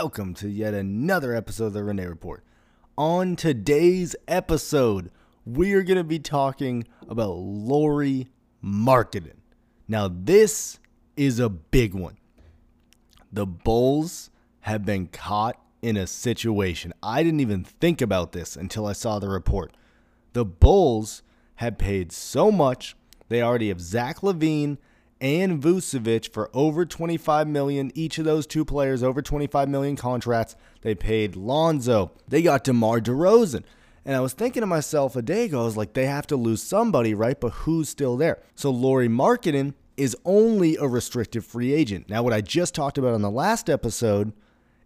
welcome to yet another episode of the Renee Report. On today's episode, we are going to be talking about Lauri Markkanen. Now, this is a big one. The Bulls have been caught in a situation. I didn't even think about this until I saw the report. The Bulls have paid so much. They already have Zach LaVine and Vucevic for over 25 million. Each of those two players over 25 million contracts. They paid Lonzo. They got DeMar DeRozan. And I was thinking to myself a day ago, I was like, they have to lose somebody, right? But who's still there? So Lauri Markkanen is only a restricted free agent. Now, what I just talked about on the last episode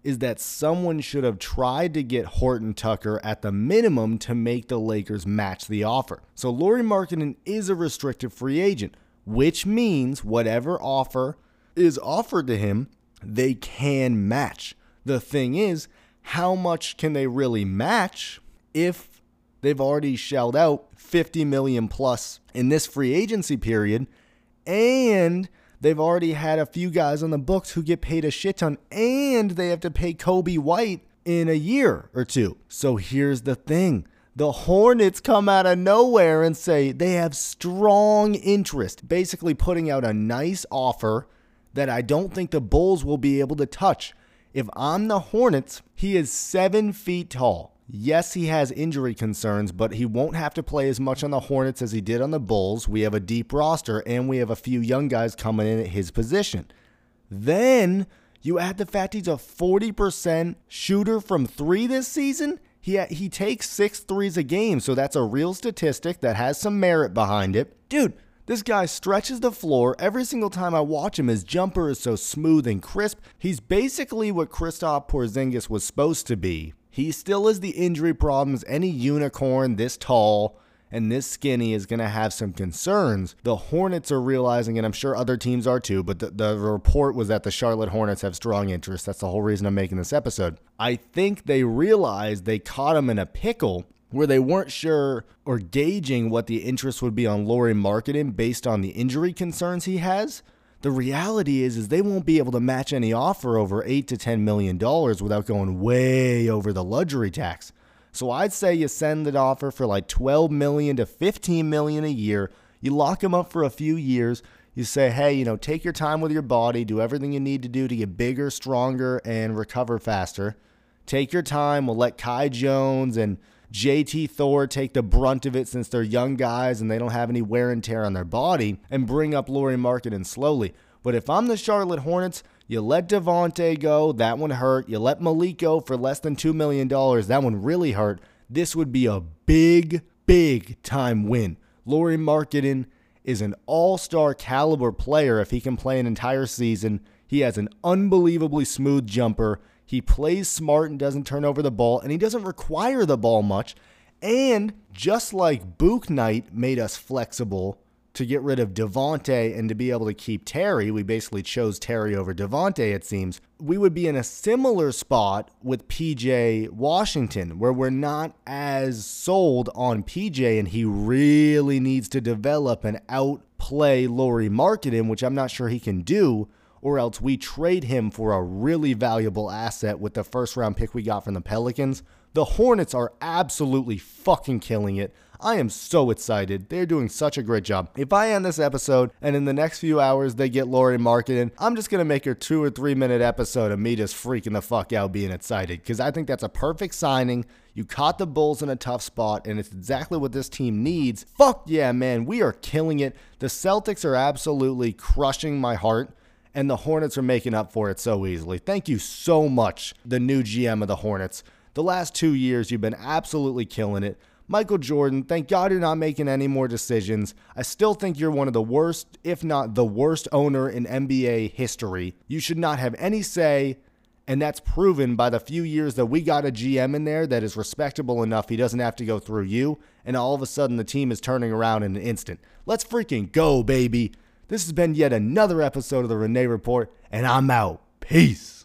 is that someone should have tried to get Horton Tucker at the minimum to make the Lakers match the offer. So Lauri Markkanen is a restricted free agent which means whatever offer is offered to him, they can match. The thing is, how much can they really match if they've already shelled out 50 million plus in this free agency period and they've already had a few guys on the books who get paid a shit ton and they have to pay Coby White in a year or two. So here's the thing the Hornets come out of nowhere and say they have strong interest, basically putting out a nice offer that I don't think the Bulls will be able to touch. If I'm the Hornets, he is seven feet tall. Yes, he has injury concerns, but he won't have to play as much on the Hornets as he did on the Bulls. We have a deep roster and we have a few young guys coming in at his position. Then you add the fact he's a 40% shooter from three this season he uh, he takes six threes a game, so that's a real statistic that has some merit behind it. Dude, this guy stretches the floor every single time I watch him. His jumper is so smooth and crisp. He's basically what Kristaps Porzingis was supposed to be. He still has the injury problems any unicorn this tall and this skinny is going to have some concerns. The Hornets are realizing, and I'm sure other teams are too, but the, the report was that the Charlotte Hornets have strong interest. That's the whole reason I'm making this episode. I think they realized they caught him in a pickle where they weren't sure or gauging what the interest would be on Lauri Markkanen based on the injury concerns he has. The reality is, is they won't be able to match any offer over eight to ten million dollars without going way over the luxury tax. So I'd say you send the offer for like 12 million to 15 million a year. You lock him up for a few years. You say, hey, you know, take your time with your body, do everything you need to do to get bigger, stronger, and recover faster. Take your time. We'll let Kai Jones and JT Thor take the brunt of it since they're young guys and they don't have any wear and tear on their body and bring up Lauri Markkanen slowly. But if I'm the Charlotte Hornets, you let Devonte go, that one hurt. You let Malik go for less than $2 million, that one really hurt. This would be a big, big time win. Lauri Markkanen is an all star caliber player if he can play an entire season. He has an unbelievably smooth jumper. He plays smart and doesn't turn over the ball, and he doesn't require the ball much. And just like Bouknight made us flexible to get rid of Devonte and to be able to keep Terry, we basically chose Terry over Devonte, it seems. We would be in a similar spot with PJ Washington, where we're not as sold on PJ, and he really needs to develop and outplay Lauri Markkanen, which I'm not sure he can do, or else we trade him for a really valuable asset with the first round pick we got from the Pelicans. The Hornets are absolutely fucking killing it. I am so excited. They're doing such a great job. If I end this episode and in the next few hours they get Lauri Markkanen, I'm just gonna make a two or three minute episode of me just freaking the fuck out being excited because I think that's a perfect signing. You caught the Bulls in a tough spot, and it's exactly what this team needs. Fuck yeah, man. We are killing it. The Celtics are absolutely crushing my heart and the Hornets are making up for it so easily. Thank you so much, the new GM of the Hornets. The last two years, you've been absolutely killing it. Michael Jordan, thank God you're not making any more decisions. I still think you're one of the worst, if not the worst owner in NBA history. You should not have any say, and that's proven by the few years that we got a GM in there that is respectable enough he doesn't have to go through you, and all of a sudden the team is turning around in an instant. Let's freaking go, baby. This has been yet another episode of the Renee Report, and I'm out. Peace.